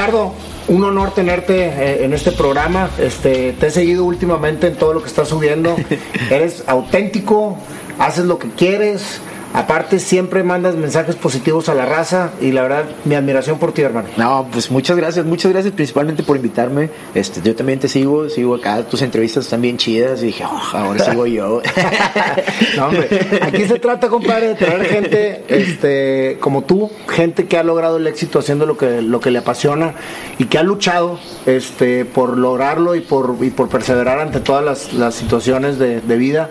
Ricardo, un honor tenerte eh, en este programa. Este, te he seguido últimamente en todo lo que estás subiendo. Eres auténtico, haces lo que quieres. Aparte, siempre mandas mensajes positivos a la raza y la verdad, mi admiración por ti, hermano. No, pues muchas gracias, muchas gracias principalmente por invitarme. Este, yo también te sigo, sigo acá, tus entrevistas están bien chidas y dije, oh, ahora sigo yo. no, hombre, aquí se trata, compadre, de tener gente este, como tú, gente que ha logrado el éxito haciendo lo que, lo que le apasiona y que ha luchado este, por lograrlo y por, y por perseverar ante todas las, las situaciones de, de vida.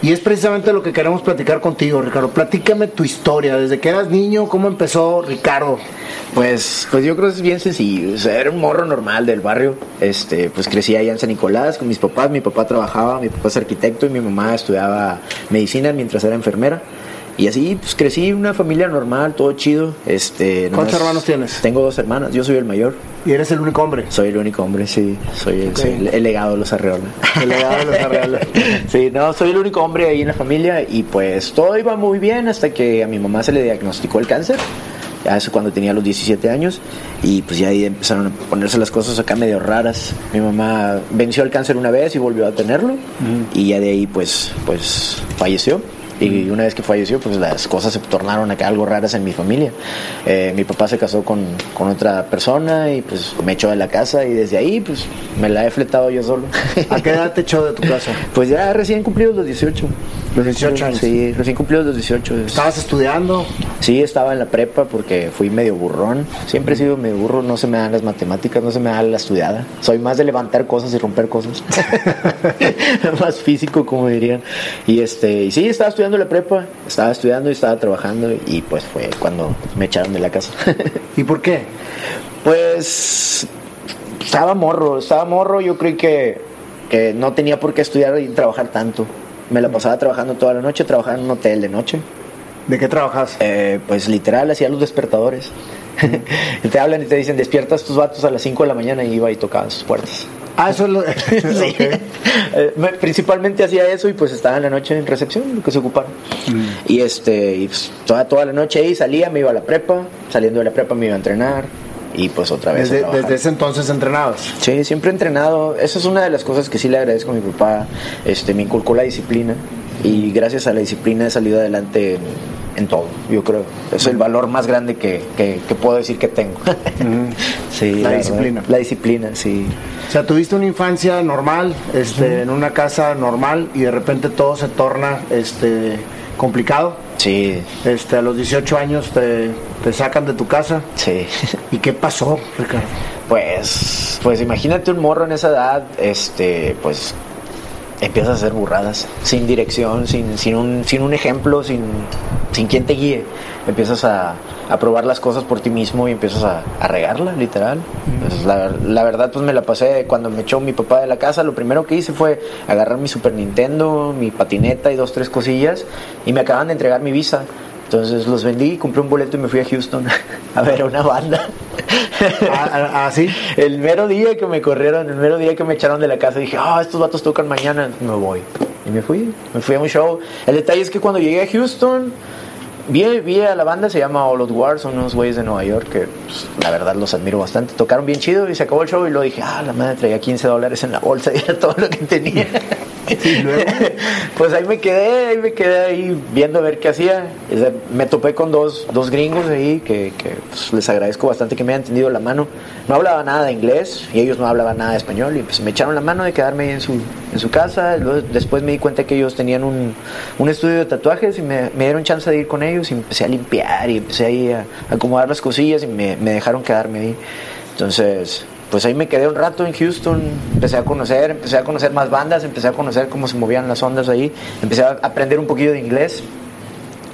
Y es precisamente lo que queremos platicar contigo, Ricardo. Platícame tu historia, desde que eras niño, ¿cómo empezó Ricardo? Pues, pues yo creo que es bien sencillo. O era un morro normal del barrio. Este, pues crecí allá en San Nicolás con mis papás. Mi papá trabajaba, mi papá es arquitecto y mi mamá estudiaba medicina mientras era enfermera. Y así, pues crecí una familia normal, todo chido. Este, ¿Cuántos hermanos tienes? Tengo dos hermanas, yo soy el mayor. ¿Y eres el único hombre? Soy el único hombre, sí. Soy el, soy el, el legado de los Arreola. El legado de los Arreola. sí, no, soy el único hombre ahí en la familia y pues todo iba muy bien hasta que a mi mamá se le diagnosticó el cáncer. Ya eso cuando tenía los 17 años y pues ya ahí empezaron a ponerse las cosas acá medio raras. Mi mamá venció el cáncer una vez y volvió a tenerlo y ya de ahí pues, pues falleció. Y una vez que falleció, pues las cosas se tornaron acá algo raras en mi familia. Eh, mi papá se casó con, con, otra persona y pues me echó de la casa y desde ahí pues me la he fletado yo solo. ¿A qué edad te echó de tu casa? Pues ya recién cumplidos los 18. Los 18 años. Sí, recién cumplidos los 18. ¿Estabas estudiando? Sí, estaba en la prepa porque fui medio burrón. Siempre he sido medio burro, no se me dan las matemáticas, no se me da la estudiada. Soy más de levantar cosas y romper cosas. más físico, como dirían. Y este, y sí, estaba estudiando la prepa, estaba estudiando y estaba trabajando y pues fue cuando me echaron de la casa. ¿Y por qué? Pues estaba morro, estaba morro, yo creí que, que no tenía por qué estudiar y trabajar tanto. Me la pasaba trabajando toda la noche, trabajaba en un hotel de noche. ¿De qué trabajas? Eh, pues literal, hacía los despertadores. te hablan y te dicen, despiertas tus vatos a las 5 de la mañana y iba y tocaba sus puertas. Ah, eso es lo... sí. okay. eh, principalmente hacía eso y pues estaba en la noche en recepción, lo que se ocuparon. Mm. Y este, y pues, toda, toda la noche ahí salía, me iba a la prepa, saliendo de la prepa me iba a entrenar, y pues otra vez. Desde, desde, ese entonces entrenabas. Sí, siempre entrenado. Esa es una de las cosas que sí le agradezco a mi papá. Este, me inculcó la disciplina y gracias a la disciplina he salido adelante en, en todo, yo creo. Es el valor más grande que, que, que puedo decir que tengo. Sí, la, la, disciplina. La disciplina, sí. O sea, tuviste una infancia normal, este, en una casa normal y de repente todo se torna este, complicado. Sí. Este, a los 18 años te, te sacan de tu casa. Sí. ¿Y qué pasó, Ricardo? Pues, pues imagínate un morro en esa edad, este, pues empiezas a hacer burradas, sin dirección, sin, sin, un, sin un ejemplo, sin, sin quien te guíe. Empiezas a, a probar las cosas por ti mismo y empiezas a, a regarla, literal. La, la, verdad, pues me la pasé cuando me echó mi papá de la casa. Lo primero que hice fue agarrar mi Super Nintendo, mi patineta y dos, tres cosillas. Y me acaban de entregar mi visa. Entonces los vendí, compré un boleto y me fui a Houston a ver a una banda. ¿Ah, ah, sí? El mero día que me corrieron, el mero día que me echaron de la casa, dije, ah, oh, estos vatos tocan mañana, me voy. Y me fui, me fui a un show. El detalle es que cuando llegué a Houston, vi, vi a la banda, se llama All Out War, son unos güeyes de Nueva York que pues, la verdad los admiro bastante. Tocaron bien chido y se acabó el show y luego dije, ah, la madre traía 15 dólares en la bolsa y era todo lo que tenía. ¿Y luego? pues ahí me quedé, ahí me quedé ahí viendo a ver qué hacía. Me topé con dos, dos gringos ahí que, que pues, les agradezco bastante que me hayan tendido la mano. No hablaba nada de inglés y ellos no hablaban nada de español y pues me echaron la mano de quedarme ahí en su, en su casa. Luego, después me di cuenta que ellos tenían un, un estudio de tatuajes y me, me, dieron chance de ir con ellos y empecé a limpiar y empecé ahí a, a acomodar las cosillas y me, me dejaron quedarme ahí. Entonces, pues ahí me quedé un rato en Houston, empecé a conocer, empecé a conocer más bandas, empecé a conocer cómo se movían las ondas ahí, empecé a aprender un poquillo de inglés.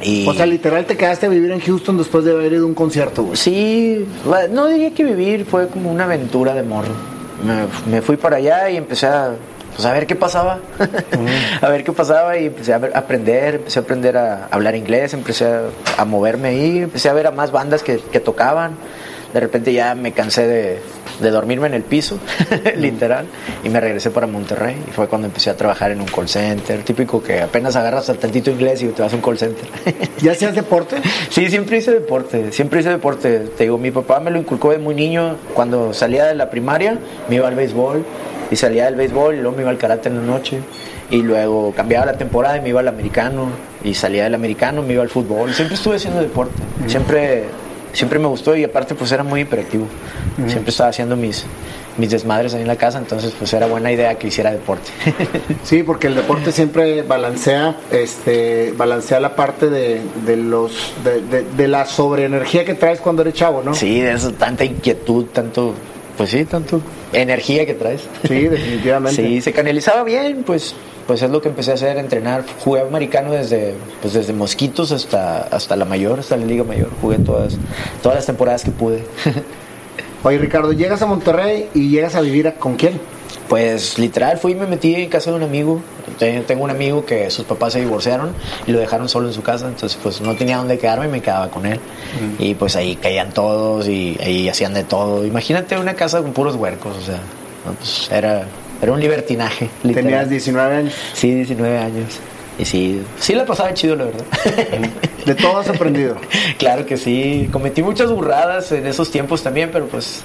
Y... O sea, literal te quedaste a vivir en Houston después de haber ido a un concierto, güey. Sí, no diría que vivir, fue como una aventura de morro. Me, me fui para allá y empecé a, pues a ver qué pasaba, a ver qué pasaba y empecé a, ver, a, aprender, empecé a aprender a hablar inglés, empecé a, a, moverme ahí, empecé a ver a más bandas que, que tocaban. De repente ya me cansé de, de dormirme en el piso, literal, y me regresé para Monterrey. Y fue cuando empecé a trabajar en un call center, típico que apenas agarras al tantito inglés y te vas a un call center. ¿Ya hacías deporte? Sí, siempre hice deporte, siempre hice deporte. Te digo, mi papá me lo inculcó de muy niño. Cuando salía de la primaria, me iba al béisbol. Y salía del béisbol y luego me iba al karate en la noche. Y luego cambiaba la temporada y me iba al americano. Y salía del americano, me iba al fútbol. Siempre estuve haciendo deporte. Siempre, siempre me gustó y aparte pues era muy hiperactivo. Siempre estaba haciendo mis, mis desmadres ahí en la casa, entonces pues era buena idea que hiciera deporte. sí, porque el deporte siempre balancea, este, balancea la parte de, de los, de, de, la sobreenergía que traes cuando eres chavo, ¿no? Sí, de eso, tanta inquietud, tanto, pues sí, tanto energía que traes. Sí, definitivamente. sí, se canalizaba bien, pues pues es lo que empecé a hacer, entrenar. Jugué americano desde, pues desde mosquitos hasta, hasta la mayor, hasta la liga mayor. Jugué todas, todas las temporadas que pude. Oye, Ricardo, llegas a Monterrey y llegas a vivir con quién? Pues literal fui y me metí en casa de un amigo. Tengo un amigo que sus papás se divorciaron y lo dejaron solo en su casa, entonces pues no tenía dónde quedarme y me quedaba con él. Y pues ahí caían todos y ahí hacían de todo. Imagínate una casa con puros huercos, o sea, pues era, era un libertinaje. ¿Tenías 19 años? Sí, 19 años. Y sí, sí la pasaba chido, la verdad. ¿De todo has aprendido? claro que sí. Cometí muchas burradas en esos tiempos también, pero pues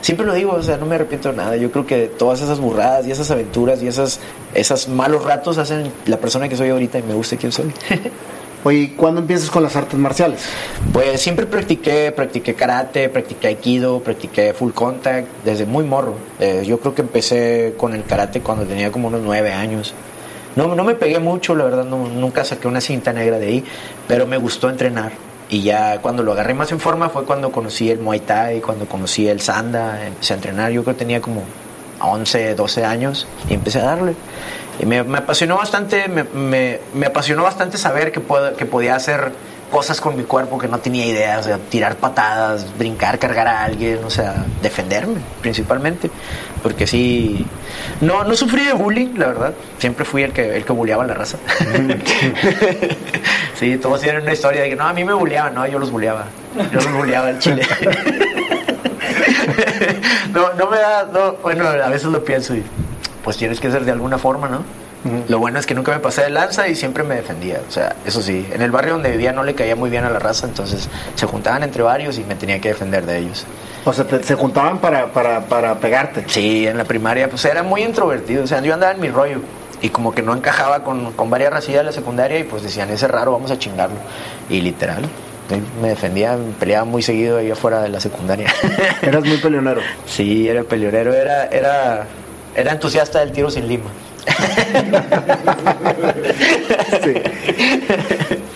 siempre lo digo, o sea, no me arrepiento de nada. Yo creo que todas esas burradas y esas aventuras y esas, esas malos ratos hacen la persona que soy ahorita y me gusta quién soy. Oye, ¿cuándo empiezas con las artes marciales? Pues siempre practiqué, practiqué karate, practiqué aikido, practiqué full contact desde muy morro. Eh, yo creo que empecé con el karate cuando tenía como unos nueve años. No, no me pegué mucho, la verdad, no, nunca saqué una cinta negra de ahí, pero me gustó entrenar. Y ya cuando lo agarré más en forma fue cuando conocí el Muay Thai, cuando conocí el Sanda, empecé a entrenar. Yo creo que tenía como 11, 12 años y empecé a darle. Y me, apasionó bastante, me, me, me, apasionó bastante saber que, puedo, que podía hacer cosas con mi cuerpo que no tenía idea, o sea, tirar patadas, brincar, cargar a alguien, o sea, defenderme principalmente, porque sí, no, no sufrí de bullying, la verdad, siempre fui el que, el que bulleaba a la raza. sí, todos tienen una historia de que no, a mí me bulleaban, no, yo los bulleaba, yo los bulleaba en Chile. no, no me da, no, bueno, a veces lo pienso y pues tienes que ser de alguna forma, ¿no? Lo bueno es que nunca me pasé de lanza y siempre me defendía. O sea, eso sí, en el barrio donde vivía no le caía muy bien a la raza, entonces se juntaban entre varios y me tenía que defender de ellos. O sea, se juntaban para, para, para pegarte. Sí, en la primaria, pues era muy introvertido. O sea, yo andaba en mi rollo y como que no encajaba con, con varias racillas de la secundaria y pues decían, ese raro, vamos a chingarlo. Y literal, me defendía, me peleaba muy seguido ahí afuera de la secundaria. ¿Eras muy peleonero? Sí, era peleonero, era, era, era entusiasta del tiro sin lima.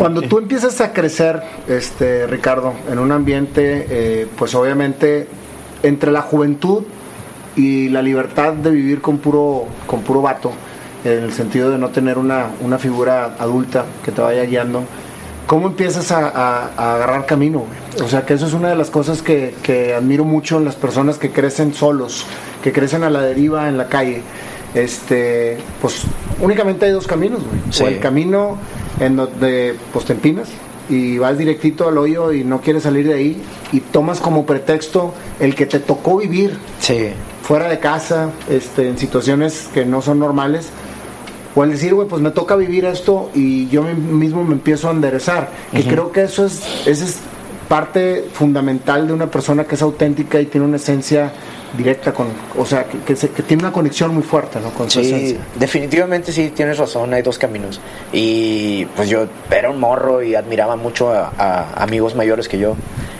Cuando tú empiezas a crecer, este Ricardo, en un ambiente, eh, pues obviamente entre la juventud y la libertad de vivir con puro, con puro vato, en el sentido de no tener una, una figura adulta que te vaya guiando, ¿cómo empiezas a, agarrar camino? O sea, que eso es una de las cosas que, que admiro mucho en las personas que crecen solos, que crecen a la deriva en la calle este, pues únicamente hay dos caminos, güey. O el camino en donde pues te empinas y vas directito al hoyo y no quieres salir de ahí y tomas como pretexto el que te tocó vivir fuera de casa, este, en situaciones que no son normales. O el decir, güey, pues me toca vivir esto y yo mismo me empiezo a enderezar. Que creo que eso es, esa es parte fundamental de una persona que es auténtica y tiene una esencia directa con, o sea, que, tiene una conexión muy fuerte, ¿no? Con sí, definitivamente sí, tienes razón, hay dos caminos. Y pues yo era un morro y admiraba mucho a, amigos mayores que yo.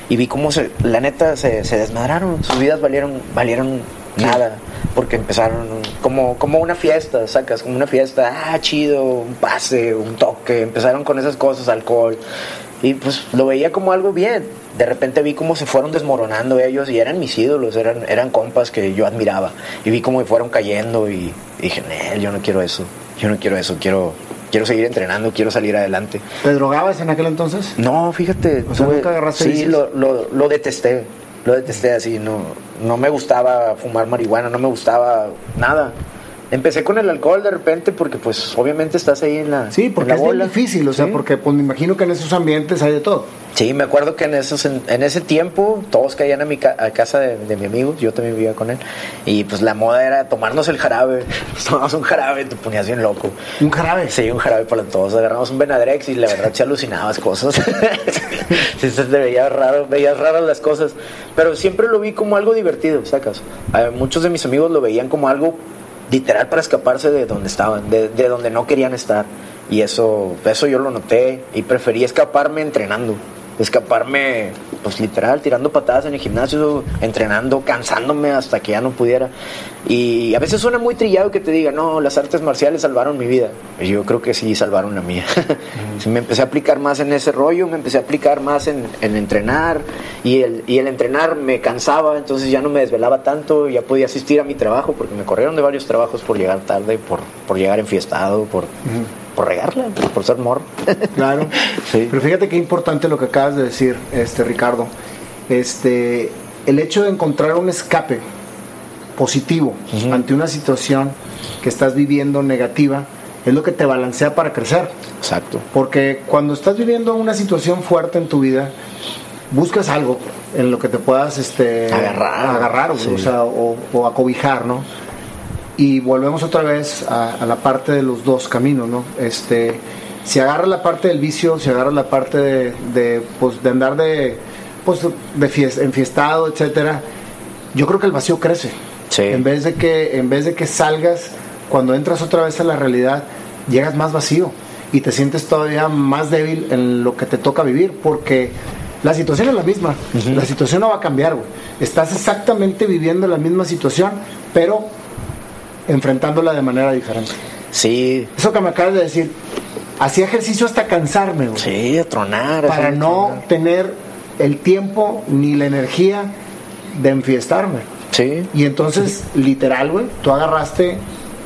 Y vi cómo se, la neta se, se desmadraron, sus vidas valieron, valieron nada, porque empezaron como, como una fiesta, sacas, como una fiesta, ah, chido, un pase, un toque, empezaron con esas cosas, alcohol. Y pues lo veía como algo bien. De repente vi cómo se fueron desmoronando ellos y eran mis ídolos, eran, eran compas que yo admiraba. Y vi cómo me fueron cayendo y, dije, yo no quiero eso, yo no quiero eso, quiero, quiero seguir entrenando, quiero salir adelante. ¿Te drogabas en aquel entonces? No, fíjate. O sea, nunca agarraste Sí, lo, lo, lo, detesté, lo detesté así, no, no me gustaba fumar marihuana, no me gustaba nada. Empecé con el alcohol de repente porque pues obviamente estás ahí en la Sí, porque en la es bola. difícil, o sea, Sí. porque pues me imagino que en esos ambientes hay de todo. Sí, me acuerdo que en, esos, en, en ese tiempo todos caían a, mi ca- a casa de, de mi amigo, yo también vivía con él, y pues la moda era tomarnos el jarabe, tomabas un jarabe te ponías bien loco. Un jarabe. Sí, un jarabe para todos, agarramos un Benadrex y la verdad se alucinabas cosas. sí, se te veía raro, veías raras las cosas, pero siempre lo vi como algo divertido, sacas. Muchos de mis amigos lo veían como algo literal para escaparse de donde estaban, de, de donde no querían estar. Y eso, eso yo lo noté y preferí escaparme entrenando. Escaparme, pues literal, tirando patadas en el gimnasio, entrenando, cansándome hasta que ya no pudiera. Y a veces suena muy trillado que te diga, no, las artes marciales salvaron mi vida. Yo creo que sí salvaron la mía. Me empecé a aplicar más en ese rollo, me empecé a aplicar más en, en entrenar. Y el, y el entrenar me cansaba, entonces ya no me desvelaba tanto, ya podía asistir a mi trabajo, porque me corrieron de varios trabajos por llegar tarde, por, por llegar enfiestado, por, por regarla, por ser morro. Claro. Sí. Pero fíjate qué importante lo que acabas de decir, este Ricardo. Este, el hecho de encontrar un escape positivo ante una situación que estás viviendo negativa es lo que te balancea para crecer. Exacto. Porque cuando estás viviendo una situación fuerte en tu vida, buscas algo en lo que te puedas este, Agarrar. agarrar, Sí. o, sea, o, o acobijar, ¿no? Y volvemos otra vez a, a la parte de los dos caminos, ¿no? Este, si agarras la parte del vicio, si agarras la parte de, de, pues, de andar de, pues, de fies- enfiestado, etcétera, yo creo que el vacío crece. Sí. En vez de que, en vez de que salgas, cuando entras otra vez a la realidad, llegas más vacío y te sientes todavía más débil en lo que te toca vivir, porque la situación es la misma, la situación no va a cambiar, güey. Estás exactamente viviendo la misma situación, pero enfrentándola de manera diferente. Sí, Eso que me acabas de decir, hacía ejercicio hasta cansarme, güey, sí, a tronar. para no tener el tiempo ni la energía de enfiestarme. Sí, Y entonces, literal, güey, tú agarraste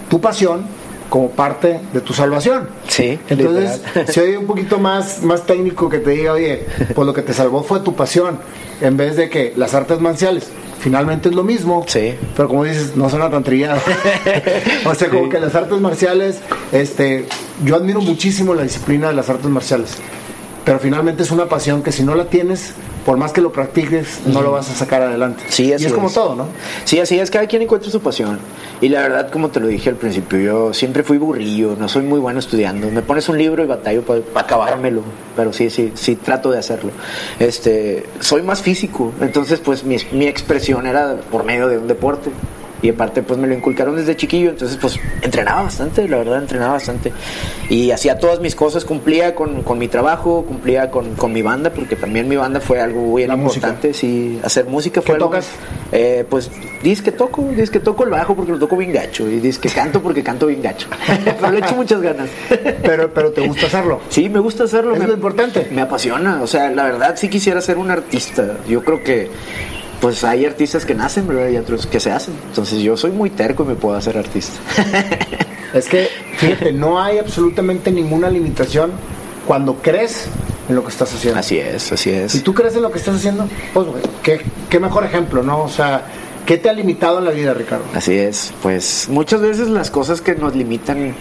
tu pasión como parte de tu salvación. sí. Entonces, literal. si hay un poquito más, más técnico que te diga, oye, pues lo que te salvó fue tu pasión, en vez de que las artes marciales, finalmente es lo mismo, Sí. pero como dices, no suena tan trillado. o sea, como Sí. que las artes marciales, este, yo admiro muchísimo la disciplina de las artes marciales, pero finalmente es una pasión que si no la tienes, por más que lo practiques, no lo vas a sacar adelante. Sí, y así es como es. todo, ¿no? Sí, así es, cada quien encuentra su pasión. Y la verdad, como te lo dije al principio, yo siempre fui burrillo, no soy muy bueno estudiando. Me pones un libro y batallo para acabármelo, pero sí, sí, sí trato de hacerlo. Este, soy más físico, entonces pues mi, mi expresión era por medio de un deporte. Y aparte pues me lo inculcaron desde chiquillo, entonces pues entrenaba bastante, la verdad entrenaba bastante. Y hacía todas mis cosas, cumplía con, con mi trabajo, cumplía con, con mi banda, porque también mi banda fue algo música. importante, sí, hacer música ¿Qué fue algo- tocas? eh, pues dices que toco, dices que toco el bajo porque lo toco bien gacho y dices que canto porque canto bien gacho. Pero le echo muchas ganas. Pero, pero te gusta hacerlo. Sí, me gusta hacerlo. Es me, lo importante. Me apasiona. O sea, la verdad sí quisiera ser un artista. Yo creo que pues hay artistas que nacen, ¿verdad? Y otros que se hacen. Entonces yo soy muy terco y me puedo hacer artista. Es que, fíjate, no hay absolutamente ninguna limitación cuando crees en lo que estás haciendo. así es, así es. Si tú crees en lo que estás haciendo, pues, güey, ¿qué, qué mejor ejemplo, ¿no? O sea, ¿qué te ha limitado en la vida, Ricardo? Así es, pues muchas veces las cosas que nos limitan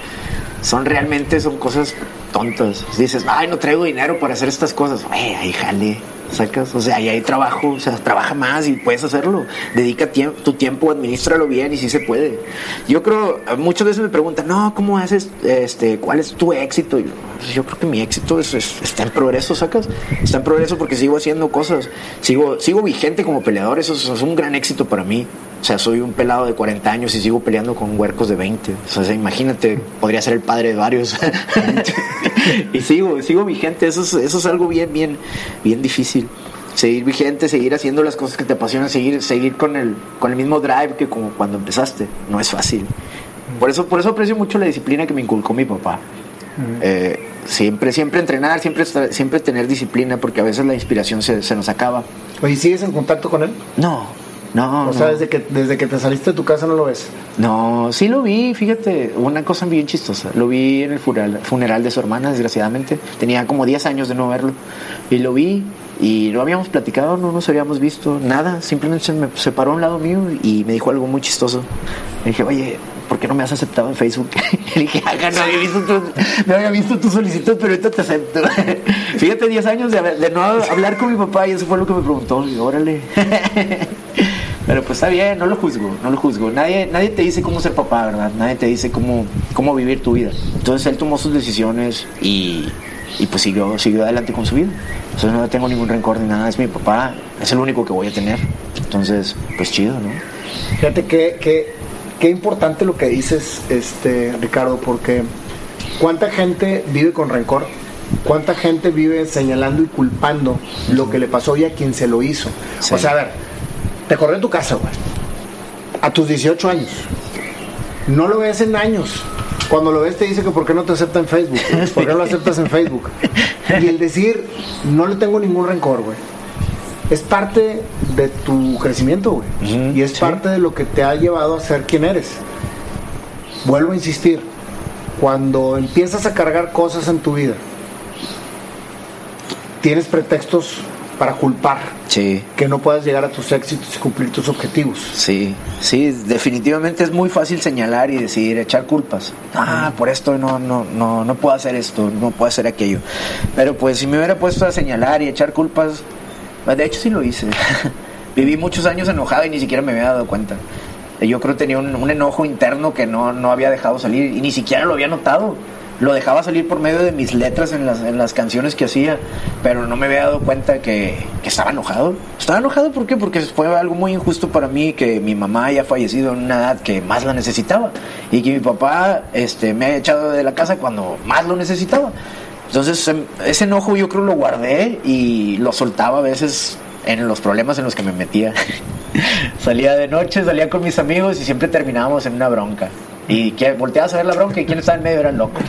son realmente son cosas tontas. Dices, ay, no traigo dinero para hacer estas cosas. Güey, ahí jale, sacas. O sea, ahí hay trabajo, o sea, trabaja más y puedes hacerlo. Dedica tiemp- tu tiempo, administralo bien y sí se puede. Yo creo, muchas veces me preguntan, no, ¿cómo haces, este, cuál es tu éxito? Yo, pues, yo creo que mi éxito es- es- está en progreso, sacas. Está en progreso porque sigo haciendo cosas. Sigo, sigo vigente como peleador, eso es- eso es un gran éxito para mí. O sea, soy un pelado de 40 años y sigo peleando con huercos de 20. O sea, imagínate, podría ser el padre de varios. y sigo, sigo vigente. Eso es, eso es algo bien, bien, bien difícil. Seguir vigente, seguir haciendo las cosas que te apasionan, seguir, seguir con el, con el mismo drive que como cuando empezaste. No es fácil. Por eso, por eso aprecio mucho la disciplina que me inculcó mi papá. Eh, siempre, siempre entrenar, siempre, siempre tener disciplina, porque a veces la inspiración se, se nos acaba. Oye, ¿sigues en contacto con él? No, no. o sea, no. desde que, desde que te saliste de tu casa no lo ves. No, sí lo vi, fíjate, una cosa bien chistosa. Lo vi en el funeral, funeral de su hermana, desgraciadamente. Tenía como 10 años de no verlo. Y lo vi Y no habíamos platicado, no nos habíamos visto, nada. Simplemente se me a un lado mío y me dijo algo muy chistoso. Le dije, oye, ¿por qué no me has aceptado en Facebook? Le dije, acá no había visto tu, no había visto tu solicitud, pero ahorita te acepto. Fíjate, 10 años de, de, no hablar con mi papá y eso fue lo que me preguntó. Y órale. Pero pues está bien, no lo juzgo, no lo juzgo. Nadie, nadie te dice cómo ser papá, ¿verdad? Nadie te dice cómo, cómo vivir tu vida. Entonces él tomó sus decisiones y, y pues siguió, siguió adelante con su vida. Entonces no tengo ningún rencor ni nada, es mi papá, es el único que voy a tener. Entonces, pues chido, ¿no? Fíjate que, que, qué importante lo que dices, este, Ricardo, porque cuánta gente vive con rencor, cuánta gente vive señalando y culpando lo que le pasó y a quien se lo hizo. Sí. O sea, a ver, te corrió en tu casa, güey. A tus 18 años. No lo ves en años. Cuando lo ves te dice que por qué no te acepta en Facebook. güey? ¿Por qué no lo aceptas en Facebook? Y el decir, no le tengo ningún rencor, güey. Es parte de tu crecimiento, güey. Y es sí. parte de lo que te ha llevado a ser quien eres. Vuelvo a insistir. Cuando empiezas a cargar cosas en tu vida, tienes pretextos para culpar Sí. que no puedas llegar a tus éxitos y cumplir tus objetivos. Sí, sí, definitivamente es muy fácil señalar y decir, echar culpas. Ah, por esto no, no, no, no puedo hacer esto, no puedo hacer aquello. Pero pues si me hubiera puesto a señalar y echar culpas, pues, de hecho sí lo hice. Viví muchos años enojado y ni siquiera me había dado cuenta. Yo creo que tenía un, un enojo interno que no, no había dejado salir y ni siquiera lo había notado. Lo dejaba salir por medio de mis letras en las, en las canciones que hacía, pero no me había dado cuenta que, que estaba enojado. Estaba enojado ¿por qué? Porque fue algo muy injusto para mí que mi mamá haya fallecido en una edad que más la necesitaba y que mi papá este, me haya echado de la casa cuando más lo necesitaba. Entonces em, ese enojo yo creo lo guardé y lo soltaba a veces en los problemas en los que me metía. salía de noche, salía con mis amigos y siempre terminábamos en una bronca. Y que volteabas a ver la bronca y quien estaba en medio era el loco.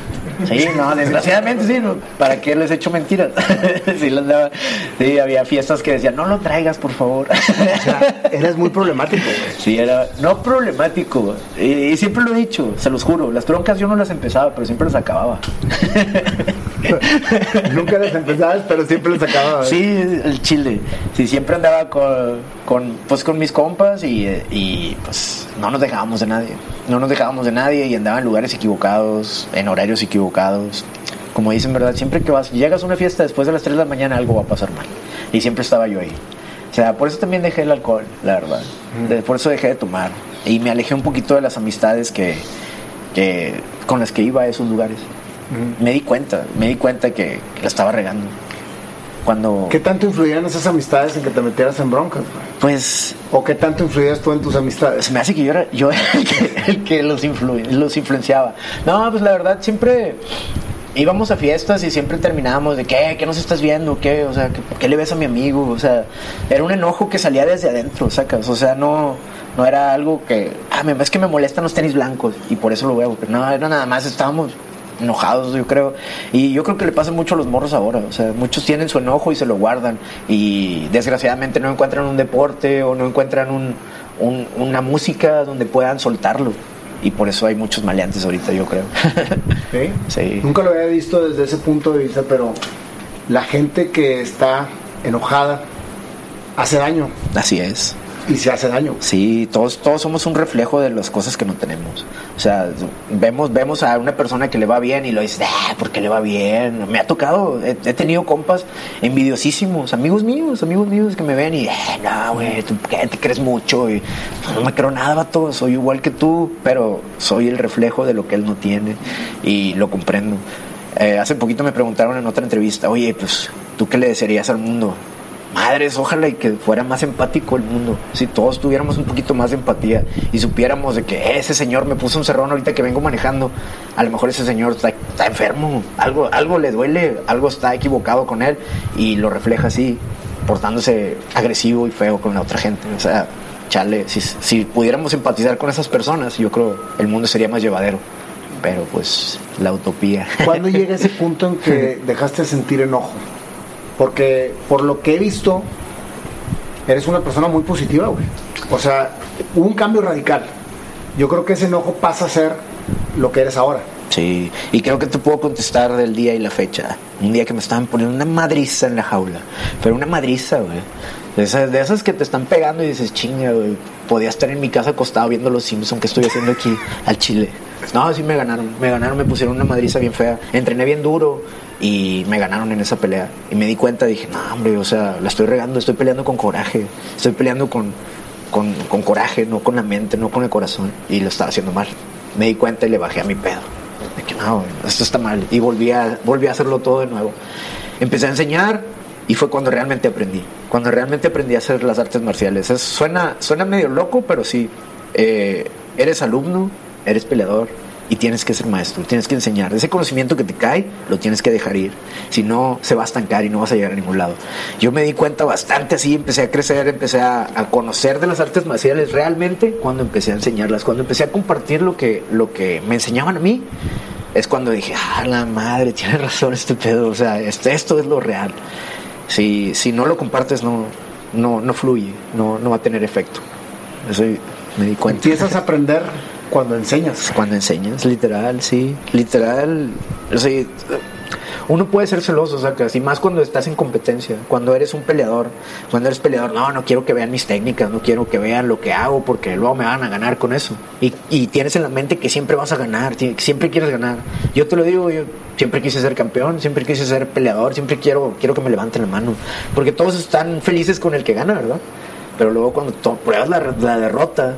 Sí, no, desgraciadamente sí, no, ¿para qué les he hecho mentiras? sí, les daba- sí, había fiestas que decían, no lo traigas, por favor. O sea, eres muy problemático. güey. Sí, era no problemático. Y, y siempre lo he dicho, se los juro. Las broncas yo no las empezaba, pero siempre las acababa. Nunca las empezabas, pero siempre las acababas. Sí, el chile. Sí, siempre andaba con, con, pues, con mis compas y, y, pues no nos dejábamos de nadie. No nos dejábamos de nadie y andaba en lugares equivocados, en horarios equivocados. Como dicen, ¿verdad? Siempre que vas, llegas a una fiesta después de las 3 de la mañana algo va a pasar mal. Y siempre estaba yo ahí. O sea, por eso también dejé el alcohol, la verdad. Por eso dejé de tomar. Y me alejé un poquito de las amistades que, que, con las que iba a esos lugares. Me di cuenta, me di cuenta que, que la estaba regando. Cuando... ¿Qué tanto influían esas amistades en que te metieras en broncas? güey? Pues ¿O qué tanto influías tú en tus amistades? se me hace que yo era, yo era el que, el que los, influ- los influenciaba. No, pues la verdad siempre íbamos a fiestas y siempre terminábamos de ¿qué? ¿Qué nos estás viendo? ¿Qué? O sea, ¿qué, qué le ves a mi amigo? O sea, era un enojo que salía desde adentro, sacas. O sea, no, no era algo que, ah, me, es que me molestan los tenis blancos y por eso lo veo. No, era nada más, estábamos enojados, yo creo. Y yo creo que le pasa mucho a los morros ahora. O sea, muchos tienen su enojo y se lo guardan. Y desgraciadamente no encuentran un deporte o no encuentran un, un- una música donde puedan soltarlo. Y por eso hay muchos maleantes ahorita, yo creo. ¿Sí? Sí. Nunca lo había visto desde ese punto de vista, pero la gente que está enojada hace daño Así es. Y se hace daño. Sí, todos, todos somos un reflejo de las cosas que no tenemos. O sea, vemos, vemos a una persona que le va bien y lo dices, ah, ¿por qué le va bien? Me ha tocado, he, he tenido compas envidiosísimos, amigos míos, amigos míos que me ven y, eh, no, güey, ¿tú qué te crees mucho? Y no me creo nada, vato, soy igual que tú, pero soy el reflejo de lo que él no tiene y lo comprendo. Eh, hace poquito me preguntaron en otra entrevista, oye, pues, ¿tú qué le desearías al mundo? Madres, ojalá y que fuera más empático el mundo. Si todos tuviéramos un poquito más de empatía y supiéramos de que ese señor me puso un cerrón ahorita que vengo manejando, a lo mejor ese señor está, está enfermo, algo, algo le duele, algo está equivocado con él y lo refleja así, portándose agresivo y feo con la otra gente. O sea, chale, si, si pudiéramos empatizar con esas personas, yo creo el mundo sería más llevadero. Pero pues la utopía. ¿Cuándo llega ese punto en que dejaste de sentir enojo? Porque por lo que he visto, eres una persona muy positiva, güey. O sea, hubo un cambio radical. Yo creo que ese enojo pasa a ser lo que eres ahora. Sí, y creo que te puedo contestar del día y la fecha. Un día que me estaban poniendo una madriza en la jaula, pero una madriza, güey. De esas, de esas que te están pegando y dices, chinga, güey, podía estar en mi casa acostado viendo los Simpsons que estoy haciendo aquí al Chile. No, sí me ganaron, me ganaron, me pusieron una madriza bien fea. Entrené bien duro y me ganaron en esa pelea. Y me di cuenta, dije, no, hombre, o sea, la estoy regando, estoy peleando con coraje, estoy peleando con, con, con coraje, no con la mente, no con el corazón. Y lo estaba haciendo mal. Me di cuenta y le bajé a mi pedo. De que no, esto está mal. Y volví a, volví a hacerlo todo de nuevo. Empecé a enseñar y fue cuando realmente aprendí. Cuando realmente aprendí a hacer las artes marciales. Es- suena, suena medio loco, pero sí. eh, eres alumno, eres peleador y tienes que ser maestro, tienes que enseñar. Ese conocimiento que te cae, lo tienes que dejar ir. Si no, se va a estancar y no vas a llegar a ningún lado. Yo me di cuenta bastante así, empecé a crecer, empecé a, a conocer de las artes marciales realmente cuando empecé a enseñarlas, cuando empecé a compartir lo que, lo que me enseñaban a mí. Es cuando dije, ah, la madre, tiene razón este pedo, o sea, este- esto es lo real. Si, si no lo compartes, no, no, no fluye, no, no va a tener efecto. Eso me di cuenta. Empiezas a aprender cuando enseñas. Cuando enseñas, literal, sí, literal. O sea, uno puede ser celoso, sacas, y más cuando estás en competencia, cuando eres un peleador, cuando eres peleador, no, no quiero que vean mis técnicas, no quiero que vean lo que hago, porque luego me van a ganar con eso. Y, y tienes en la mente que siempre vas a ganar, siempre quieres ganar. Yo te lo digo, yo siempre quise ser campeón, siempre quise ser peleador, siempre quiero, quiero que me levanten la mano, porque todos están felices con el que gana, ¿verdad? Pero luego cuando pruebas la, la derrota,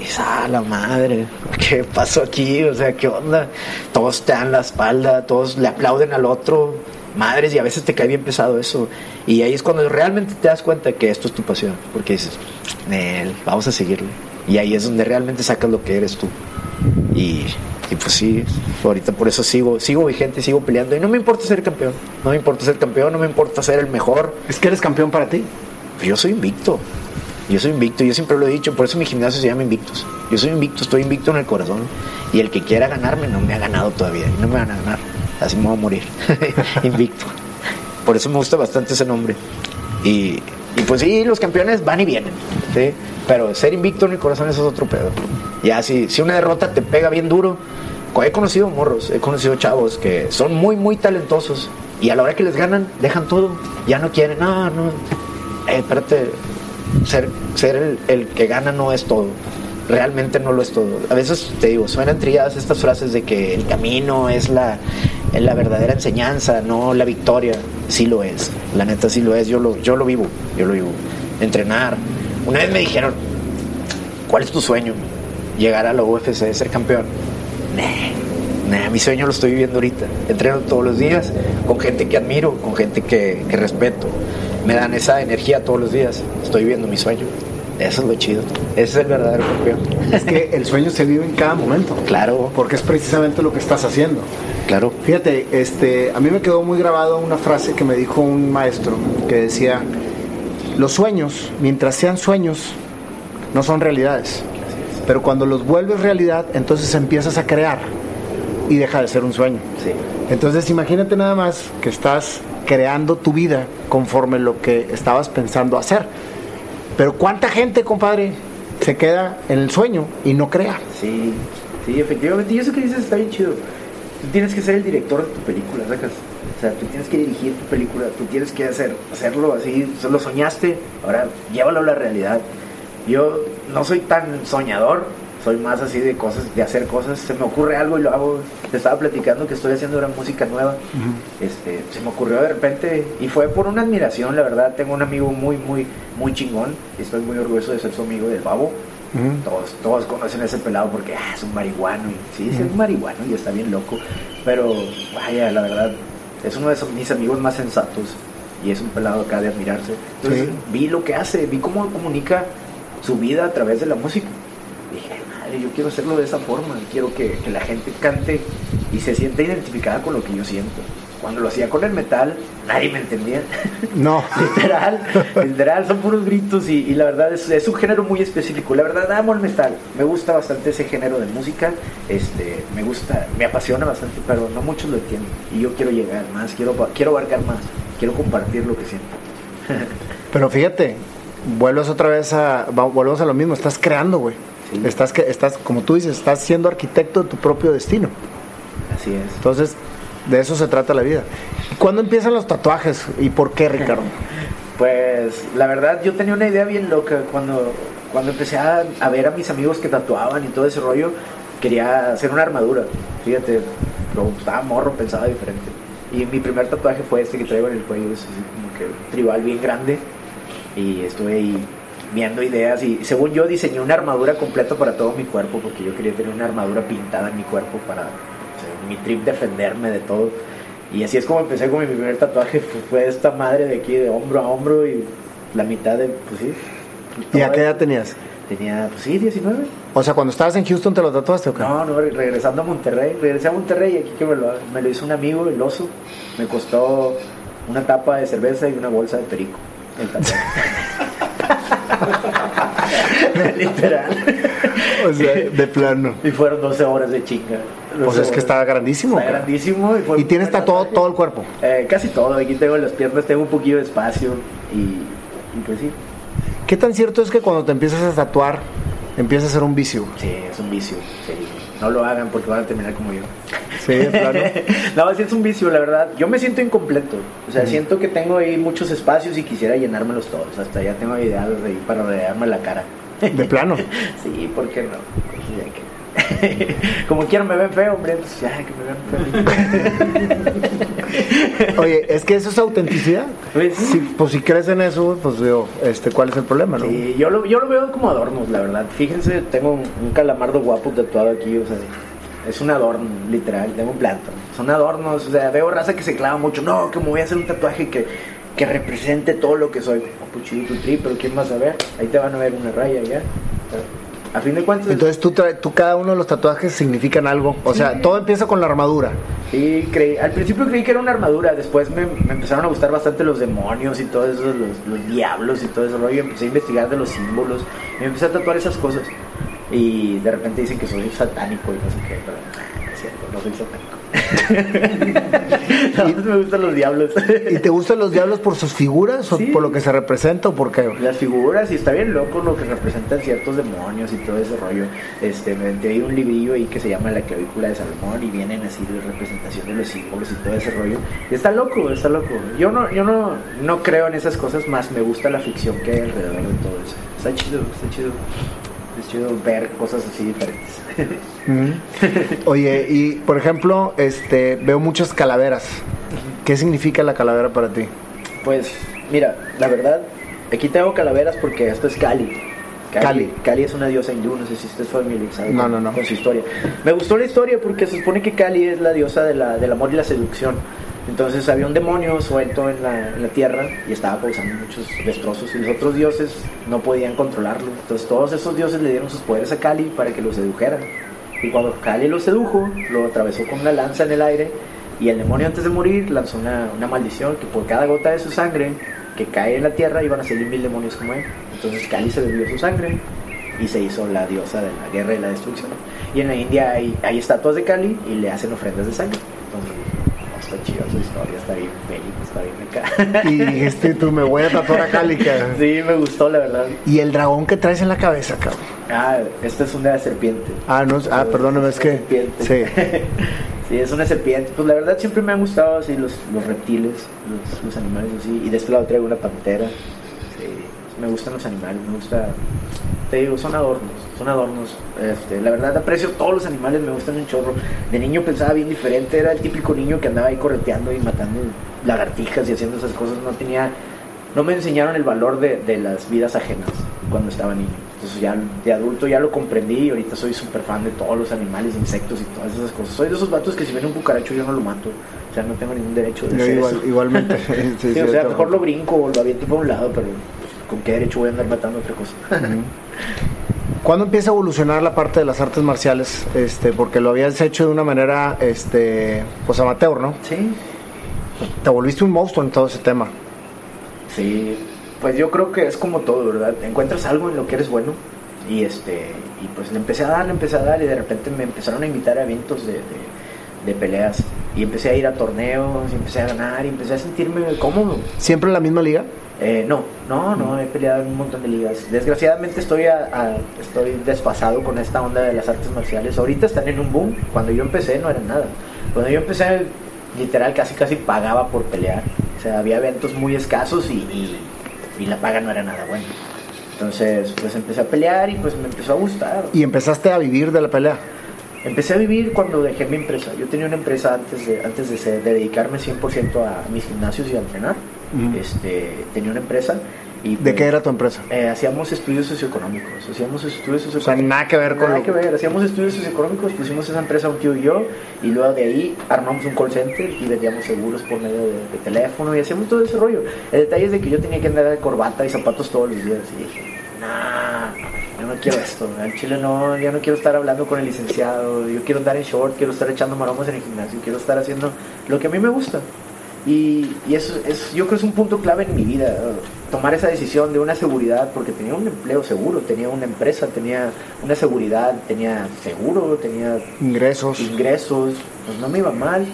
dices, ah, la madre, ¿qué pasó aquí? O sea, ¿qué onda? Todos te dan la espalda, todos le aplauden al otro, madres, y a veces te cae bien pesado eso. Y ahí es cuando realmente te das cuenta que esto es tu pasión, porque dices, "Nel, vamos a seguirle. Y ahí es donde realmente sacas lo que eres tú. Y, y pues sí, ahorita por eso sigo, sigo vigente, sigo peleando. Y no me importa ser campeón, no me importa ser campeón, no me importa ser el mejor, Es que eres campeón para ti. yo soy invicto. Yo soy invicto, yo siempre lo he dicho, por eso mi gimnasio se llama Invictus. Yo soy invicto, estoy invicto en el corazón. Y el que quiera ganarme no me ha ganado todavía, y no me van a ganar. Así me voy a morir. invicto. Por eso me gusta bastante ese nombre. Y, y pues sí, los campeones van y vienen. ¿sí? Pero ser invicto en el corazón eso es otro pedo. Ya, si, si una derrota te pega bien duro, he conocido morros, he conocido chavos que son muy, muy talentosos. Y a la hora que les ganan, dejan todo. Ya no quieren, no, no. Eh, espérate, ser, ser el, el que gana no es todo. Realmente no lo es todo. A veces te digo, suenan trilladas estas frases de que el camino es la, es la verdadera enseñanza, no la victoria. Sí lo es, la neta sí lo es. Yo lo, yo lo vivo, yo lo vivo. Entrenar. Una vez me dijeron, ¿cuál es tu sueño? Llegar a la UFC, ser campeón. Nah, mi sueño lo estoy viviendo ahorita. Entreno todos los días con gente que admiro, con gente que, que respeto. Me dan esa energía todos los días. Estoy viviendo mi sueño. Eso es lo chido. Ese es el verdadero campeón. Es que el sueño se vive en cada momento. Claro, Porque es precisamente lo que estás haciendo. claro. Fíjate, este, a mí me quedó muy grabado una frase que me dijo un maestro que decía, los sueños, mientras sean sueños, no son realidades. Pero cuando los vuelves realidad, entonces empiezas a crear y deja de ser un sueño. Sí. Entonces imagínate nada más que estás creando tu vida conforme lo que estabas pensando hacer. Pero ¿cuánta gente, compadre, se queda en el sueño y no crea? Sí, sí, efectivamente. Y eso que dices está bien chido. Tú tienes que ser el director de tu película, sacas. O sea, tú tienes que dirigir tu película, tú tienes que hacer, hacerlo así. Lo soñaste, ahora llévalo a la realidad. Yo no soy tan soñador, soy más así de cosas, de hacer cosas. Se me ocurre algo y lo hago. Te estaba platicando que estoy haciendo una música nueva. este, se me ocurrió de repente y fue por una admiración, la verdad. Tengo un amigo muy, muy, muy chingón. Y estoy muy orgulloso de ser su amigo del babo. Todos, todos conocen a ese pelado porque ah, es un marihuano. Y, sí, sí, es un marihuano y está bien loco. Pero vaya, la verdad, es uno de esos- mis amigos más sensatos. Y es un pelado acá de admirarse. Entonces Sí. vi lo que hace, vi cómo comunica su vida a través de la música. Dije, madre, yo quiero hacerlo de esa forma. Quiero que, que la gente cante y se sienta identificada con lo que yo siento. Cuando lo hacía con el metal, nadie me entendía. No. literal, literal, son puros gritos y, y la verdad es, es un género muy específico. La verdad, amo el metal. Me gusta bastante ese género de música. Este, me gusta, me apasiona bastante, pero no muchos lo entienden. Y yo quiero llegar más, quiero, quiero abarcar más, quiero compartir lo que siento. Pero fíjate, vuelves otra vez a, volvemos a lo mismo, estás creando, güey. Sí. Estás, que, estás, como tú dices, estás siendo arquitecto de tu propio destino. Así es. Entonces, de eso se trata la vida. ¿Cuándo empiezan los tatuajes y por qué, Ricardo? Pues la verdad yo tenía una idea bien loca cuando, cuando empecé a, a ver a mis amigos que tatuaban y todo ese rollo, quería hacer una armadura. Fíjate, pero estaba morro, pensaba diferente. Y mi primer tatuaje fue este que traigo en el cuello, es así como que tribal bien grande. Y estuve ahí viendo ideas y según yo diseñé una armadura completa para todo mi cuerpo porque yo quería tener una armadura pintada en mi cuerpo para o sea, mi trip defenderme de todo. Y así es como empecé con mi primer tatuaje, fue- esta madre de aquí de hombro a hombro y la mitad de, pues sí. ¿Y a qué edad tenías? Tenía, pues sí, 19. O sea, cuando estabas en Houston te lo tatuaste o qué? No, no, re- regresando a Monterrey. Regresé a Monterrey y aquí que me lo, me lo hizo un amigo, el oso. Me costó una tapa de cerveza y una bolsa de perico. El tatuaje. Literal. O sea, de plano. Y fueron 12 horas de chinga. Pues 12 es que está grandísimo. Está cara. grandísimo. Y, fue Y tatuado tatuaje. todo el cuerpo. Eh, casi todo. Aquí tengo las piernas, tengo un poquillo de espacio. Y, y pues sí. ¿Qué tan cierto es que cuando te empiezas a tatuar empieza a ser un vicio? Sí, es un vicio. sí. No lo hagan porque van a terminar como yo. Sí, de plano. no, sí es un vicio, la verdad. Yo me siento incompleto. O sea, siento que tengo ahí muchos espacios y quisiera llenármelos todos. Hasta ya tengo ideas ahí para rodearme la cara. De plano. sí, ¿por qué no? Como quiera me ven feo, hombre. Pues ya, que me ven feo. Oye, es que eso es autenticidad. Pues sí. Si, pues si crees en eso, pues digo, este, ¿cuál es el problema, no? Sí, yo lo, yo lo veo como adornos, la verdad. Fíjense, tengo un, un calamardo guapo tatuado aquí, o sea, es un adorno, literal. Tengo un plátano. Son adornos, o sea, veo raza que se clava mucho. No, que me voy a hacer un tatuaje que, que represente todo lo que soy. Oh, chido tu tri, pero ¿quién vas a ver? Ahí te van a ver una raya ya. A fin de cuentas, Entonces tú, tú cada uno de los tatuajes significan algo. O sea, todo empieza con la armadura. Sí, creí, al principio creí que era una armadura, después me, me empezaron a gustar bastante los demonios y todo eso, los, los diablos y todo ese rollo, empecé a investigar de los símbolos, y me empecé a tatuar esas cosas. Y de repente dicen que soy satánico y no sé qué, pero no es cierto, no soy satánico. no, me gustan los diablos. ¿Y te gustan los diablos por sus figuras o Sí. por lo que se representa o por qué? Las figuras, y está bien loco lo que representan ciertos demonios y todo ese rollo. Este, me de un librillo ahí que se llama La clavícula de Salomón y vienen así de representación de los símbolos y todo ese rollo. Y está loco, está loco. Yo no, yo no, no creo en esas cosas más, me gusta la ficción que hay alrededor de todo eso. Está chido, está chido. Es chido ver cosas así diferentes. Oye, y por ejemplo, este, veo muchas calaveras. ¿Qué significa la calavera para ti? Pues, mira, la verdad, aquí tengo calaveras porque esto es Cali. Cali. Cali es una diosa hindú, no sé si estés familiarizado No, no, no. con su historia. Me gustó la historia porque se supone que Cali es la diosa de la, del amor y la seducción. Entonces había un demonio suelto en la, tierra y estaba causando muchos destrozos y los otros dioses no podían controlarlo. Entonces todos esos dioses le dieron sus poderes a Cali para que lo sedujera. Y cuando Cali lo sedujo, lo atravesó con una lanza en el aire y el demonio antes de morir lanzó una, maldición que por cada gota de su sangre que cae en la tierra iban a salir mil demonios como él. Entonces Cali se bebió su sangre y se hizo la diosa de la guerra y la destrucción. Y en la India hay, estatuas de Cali y le hacen ofrendas de sangre. Chido su historia, está bien bélico, está bien acá. Y dijiste tú, me voy a tatuar a Cali, cabrón. Sí, me gustó la verdad. Y el dragón que traes en la cabeza, cabrón. Ah, esta es una serpiente. Ah, no, ah, perdóname, es que. Serpiente. Sí. Sí, es una serpiente. Pues la verdad siempre me han gustado así los, los reptiles, los, los animales así. Y de este lado traigo una pantera. Sí, me gustan los animales, me gusta. Te digo, son adornos, son adornos. Este, la verdad aprecio todos los animales, me gustan un chorro. De niño pensaba bien diferente, era el típico niño que andaba ahí correteando y matando lagartijas y haciendo esas cosas. No tenía, no me enseñaron el valor de, de las vidas ajenas cuando estaba niño. Entonces ya de adulto ya lo comprendí y ahorita soy súper fan de todos los animales, insectos y todas esas cosas. Soy de esos vatos que si ven un cucaracho yo no lo mato. O sea, no tengo ningún derecho de Yo hacer igual- eso. igualmente. Sí, Sí, sí, o sea, mejor lo brinco o lo aviento por un lado, pero pues, ¿con qué derecho voy a andar matando otra cosa? ¿Cuándo empieza a evolucionar la parte de las artes marciales? Este, porque lo habías hecho de una manera, este, pues amateur, ¿no? sí, Te volviste un monstruo en todo ese tema. sí. Pues yo creo que es como todo, ¿verdad? Encuentras algo en lo que eres bueno y este y pues le empecé a dar, le empecé a dar y de repente me empezaron a invitar a eventos de, de- de peleas y empecé a ir a torneos y empecé a ganar y empecé a sentirme cómodo. ¿Siempre en la misma liga? Eh, no, no, no, he peleado en un montón de ligas. Desgraciadamente estoy, a- a- estoy desfasado con esta onda de las artes marciales. Ahorita están en un boom. Cuando yo empecé no eran nada. Cuando yo empecé, literal, casi casi pagaba por pelear. O sea, había eventos muy escasos y, y, y la paga no era nada buena. Entonces, pues empecé a pelear y pues me empezó a gustar. ¿Y empezaste a vivir de la pelea? Empecé a vivir cuando dejé mi empresa. Yo tenía una empresa antes de, antes de, ser- de dedicarme 100% a mis gimnasios y a entrenar. Este, tenía una empresa. Y, ¿De pues, qué era tu empresa? eh, hacíamos estudios socioeconómicos. Hacíamos estudios O sea, socioeconómicos. nada que ver con Nada lo que ver, hacíamos estudios socioeconómicos, pusimos esa empresa un tío y yo, y luego de ahí armamos un call center y vendíamos seguros por medio de, de teléfono y hacíamos todo ese rollo. El detalle es de que yo tenía que andar de corbata y zapatos todos los días y dije, nah, yo no quiero esto, al chile no, ya no quiero estar hablando con el licenciado, yo quiero andar en short, quiero estar echando maromas en el gimnasio, quiero estar haciendo lo que a mí me gusta. Y, y eso es, yo creo que es un punto clave en mi vida, tomar esa decisión de una seguridad, porque tenía un empleo seguro, tenía una empresa, tenía una seguridad, tenía seguro, tenía ingresos. ingresos, pues no me iba mal.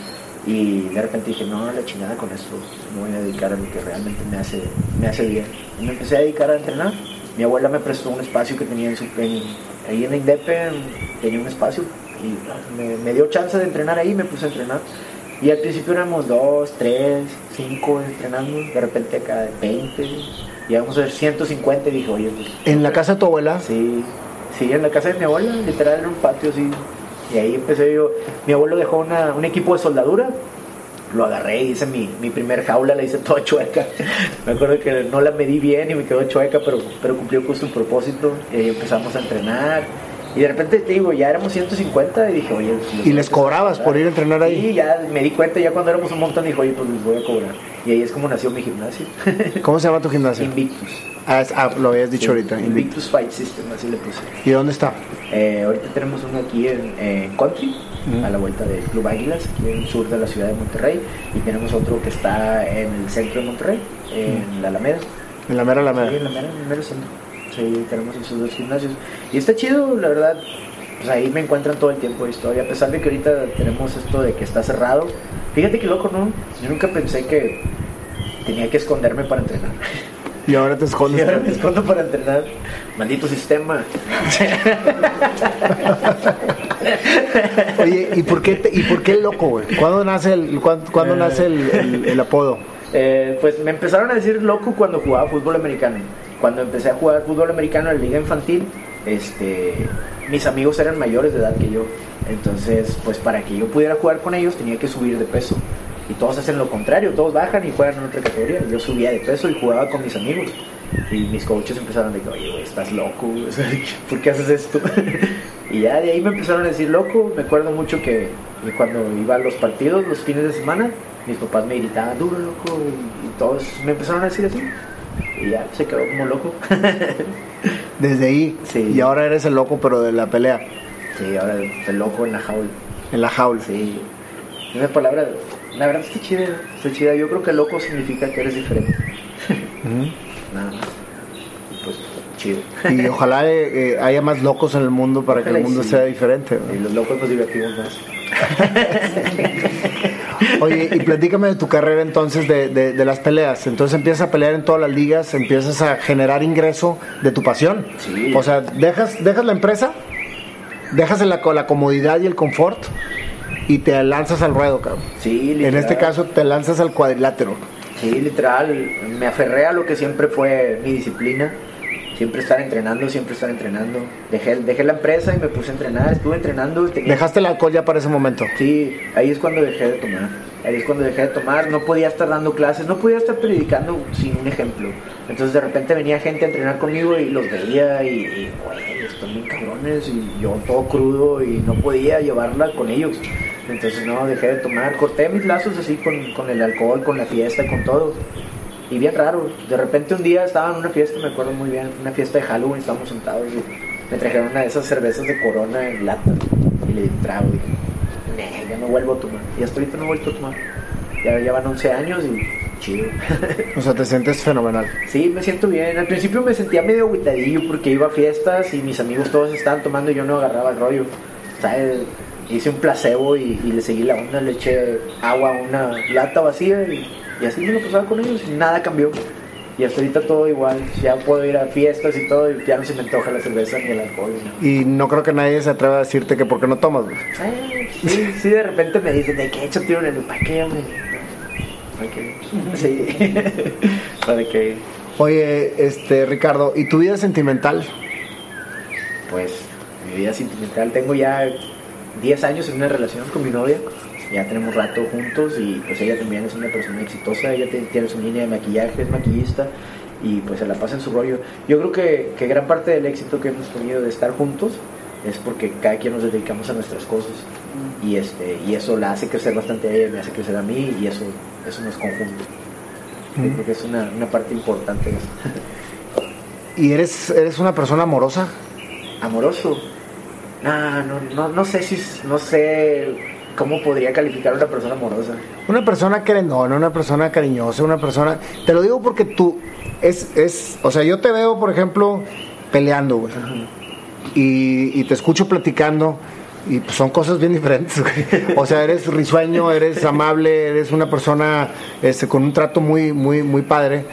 Y de repente dije, no, la chingada con esto, me voy a dedicar a lo que realmente me hace, me hace bien. Y me empecé a dedicar a entrenar. Mi abuela me prestó un espacio que tenía en su, en- ahí en la INDEP, tenía un espacio y me, me dio chance de entrenar ahí, me puse a entrenar. Y al principio éramos dos, tres, cinco entrenando, de repente acá 20, llegamos a ser 150 y dije, oye, pues ¿En la casa de tu abuela? Sí, sí, en la casa de mi abuela, literal en un patio así. Y ahí empecé yo. Mi abuelo dejó una- un equipo de soldadura. Lo agarré y hice mi, mi primer jaula, la hice toda chueca. Me acuerdo que no la medí bien y me quedó chueca, pero, pero cumplió con su propósito. Y ahí empezamos a entrenar. Y de repente te digo, ya éramos 150 y dije, oye, pues, ¿Y les cobrabas por ir a entrenar ahí? Sí, ya me di cuenta, ya cuando éramos un montón, dije, oye, pues les voy a cobrar. Y ahí es como nació mi gimnasio. ¿Cómo se llama tu gimnasio? Invictus. Ah, es- ah, lo habías dicho Sí, ahorita. Invictus. Invictus Fight System, así le puse. ¿Y dónde está? Eh, ahorita tenemos uno aquí en, Country, a la vuelta del Club Águilas, aquí en el sur de la ciudad de Monterrey. Y tenemos otro que está en el centro de Monterrey, en la Alameda. En la mera Sí, Alameda. en la mera, en el mero centro. Sí, tenemos esos dos gimnasios. Y está chido, la verdad. Pues ahí me encuentran todo el tiempo de historia. A pesar de que ahorita tenemos esto de que está cerrado. Fíjate que loco, ¿no? Yo nunca pensé que tenía que esconderme para entrenar. Y ahora te Y escondes. ahora me escondo para entrenar. Maldito sistema. Oye, ¿y por qué, te- y por qué loco, güey? ¿Cuándo nace el, cuándo, cuándo Eh. nace el, el- el apodo? Eh, pues me empezaron a decir loco cuando jugaba fútbol americano. Cuando empecé a jugar fútbol americano en la liga infantil, este, mis amigos eran mayores de edad que yo. Entonces, pues para que yo pudiera jugar con ellos tenía que subir de peso. Y todos hacen lo contrario, todos bajan y juegan en otra categoría. Yo subía de peso y jugaba con mis amigos. Y mis coaches empezaron a decir, oye, estás loco, ¿por qué haces esto? y ya de ahí me empezaron a decir loco. Me acuerdo mucho que, cuando iba a los partidos, los fines de semana, mis papás me gritaban, duro, loco, y todos me empezaron a decir así. Y ya se quedó como loco. Desde ahí. Sí. Y ahora eres el loco, pero de la pelea. sí, ahora el loco en la jaula. En la jaula. Sí. Esa palabra, la verdad está chida, está chida. Yo creo que loco significa que eres diferente. Nada más. Pues, chido. Y ojalá eh, eh, haya más locos en el mundo para que el mundo sí. sea diferente. Y los locos nos divertimos más. Oye, y platícame de tu carrera entonces de, de- de las peleas. Entonces empiezas a pelear en todas las ligas, empiezas a generar ingreso de tu pasión. Sí. O sea, dejas, dejas la empresa, dejas la, la comodidad y el confort y te lanzas al ruedo, cabrón. Sí, En literal. este caso te lanzas al cuadrilátero. Sí, literal, me aferré a lo que siempre fue mi disciplina. Siempre estar entrenando, siempre estar entrenando. Dejé, dejé la empresa y me puse a entrenar, estuve entrenando. tenía- Dejaste el alcohol ya para ese momento. Sí, ahí es cuando dejé de tomar. Ahí es cuando dejé de tomar. No podía estar dando clases, no podía estar predicando sin un ejemplo. Entonces de repente venía gente a entrenar conmigo y los veía y, y güey, están bien cabrones. Y yo todo crudo y no podía llevarla con ellos. Entonces no, dejé de tomar. Corté mis lazos así con, con el alcohol, con la fiesta, con todo. Y bien raro. De repente un día estaba en una fiesta, me acuerdo muy bien, una fiesta de Halloween, estábamos sentados y me trajeron una de esas cervezas de corona en lata. Y le di un trago y dije, "Nee, ya no vuelvo a tomar. Y hasta ahorita no he vuelto a tomar. Ya llevan 11 años y chido. O sea, te sientes fenomenal. sí, me siento bien. Al principio me sentía medio agüitadillo porque iba a fiestas y mis amigos todos estaban tomando y yo no agarraba el rollo. ¿Sabes? Hice un placebo y, y le seguí la onda, le eché agua a una lata vacía y, y así me lo pasaba con ellos y nada cambió. Y hasta ahorita todo igual. Ya puedo ir a fiestas y todo y ya no se me antoja la cerveza ni el alcohol. ¿no? Y no creo que nadie se atreva a decirte que por qué no tomas, güey. Ay, sí, sí, de repente me dicen, ¿de qué he hecho tiro en el ¿Para qué, hombre? ¿Para qué? Sí. ¿Para qué? Oye, este, Ricardo, ¿y tu vida sentimental? Pues, mi vida sentimental. Tengo ya 10 años en una relación con mi novia. Ya tenemos rato juntos y pues ella también es una persona exitosa. Ella tiene, su línea de maquillaje, es maquillista y pues se la pasa en su rollo. Yo creo que, que gran parte del éxito que hemos tenido de estar juntos es porque cada quien nos dedicamos a nuestras cosas y este y eso la hace crecer bastante a ella, me hace crecer a mí y eso eso nos conjunta. Yo creo que es una, una parte importante de eso. ¿Y eres, eres una persona amorosa? amoroso. No, no, no, no sé si no sé cómo podría calificar a una persona amorosa. Una persona querendona, una persona cariñosa, una persona... Te lo digo porque tú... Es, es, o sea, yo te veo, por ejemplo, peleando, güey. Y, y te escucho platicando y pues son cosas bien diferentes. güey. O sea, eres risueño, eres amable, eres una persona este, con un trato muy, muy, muy padre.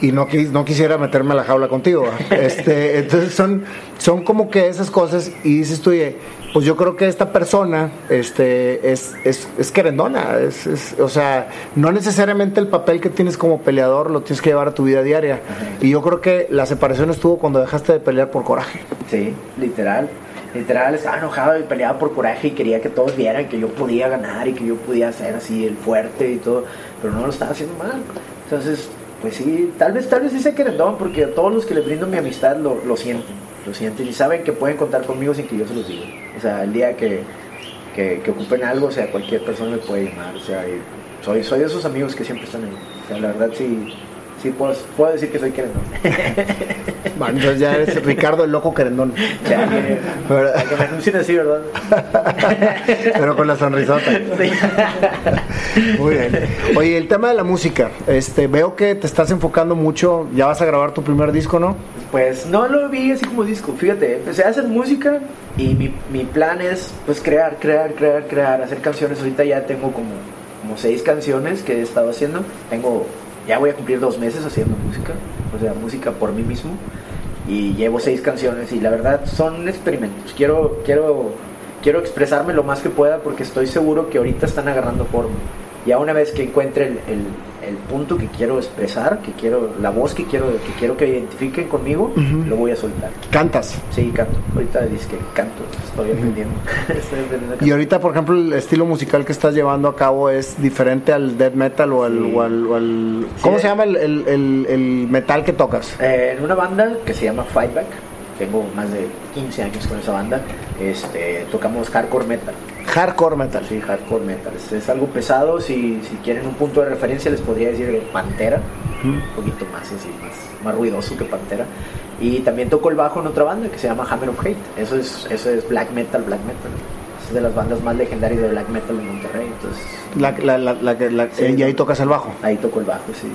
Y no, quis- no quisiera meterme a la jaula contigo. Este, entonces son, son como que esas cosas y dices tú, oye, pues yo creo que esta persona este, es, es, es querendona. Es, es- o sea, no necesariamente el papel que tienes como peleador lo tienes que llevar a tu vida diaria. Y yo creo que la separación estuvo cuando dejaste de pelear por coraje. Sí, literal. Literal, estaba enojado y peleaba por coraje y quería que todos vieran que yo podía ganar y que yo podía ser así el fuerte y todo, pero no lo estaba haciendo mal. Entonces, pues sí, tal vez, tal vez sí sé querendón, porque a todos los que les brindo mi amistad lo, lo sienten, lo sienten y saben que pueden contar conmigo sin que yo se los diga. O sea, el día que, que, ocupen algo, o sea, cualquier persona me puede llamar, o sea, soy, soy de esos amigos que siempre están ahí. O sea, la verdad sí, sí puedo, puedo decir que soy querendón. Bueno, entonces ya eres Ricardo el loco querendón. Ya, que, ¿Verdad? que me anuncien así, ¿verdad? Pero con la sonrisota. Muy bien. Oye, el tema de la música. Este, veo que te estás enfocando mucho. Ya vas a grabar tu primer disco, ¿no? Pues no lo vi así como disco, fíjate, empecé a hacer música y mi, mi plan es pues crear, crear, crear, crear, hacer canciones. Ahorita ya tengo como, como seis canciones que he estado haciendo. Tengo, ya voy a cumplir dos meses haciendo música, o sea, música por mí mismo. Y llevo seis canciones y la verdad son experimentos. Quiero, quiero, quiero expresarme lo más que pueda porque estoy seguro que ahorita están agarrando forma. Ya una vez que encuentre el, el- el punto que quiero expresar, que quiero, la voz que quiero, que quiero que identifiquen conmigo, Ujú. lo voy a soltar. Cantas. Sí, canto. Ahorita dice que canto, estoy aprendiendo. estoy aprendiendo Y ahorita, por ejemplo, el estilo musical que estás llevando a cabo es diferente al death metal o al... Sí. o al- o al- Sí, ¿Cómo de- se llama el, el- el- el metal que tocas? Eh, en una banda que se llama Fightback, tengo más de 15 años con esa banda, este, tocamos hardcore metal. Hardcore metal. Sí, hardcore metal. Es, algo pesado. Si, si quieren un punto de referencia, les podría decir que Pantera. Un poquito más así, más, más ruidoso que Pantera. Y también toco el bajo en otra banda que se llama Hammer of Hate. Eso es, eso es black metal, black metal. Es de las bandas más legendarias de black metal de Monterrey. Entonces, La, la- la- Sí. y ahí tocas el bajo. ahí toco el bajo, sí.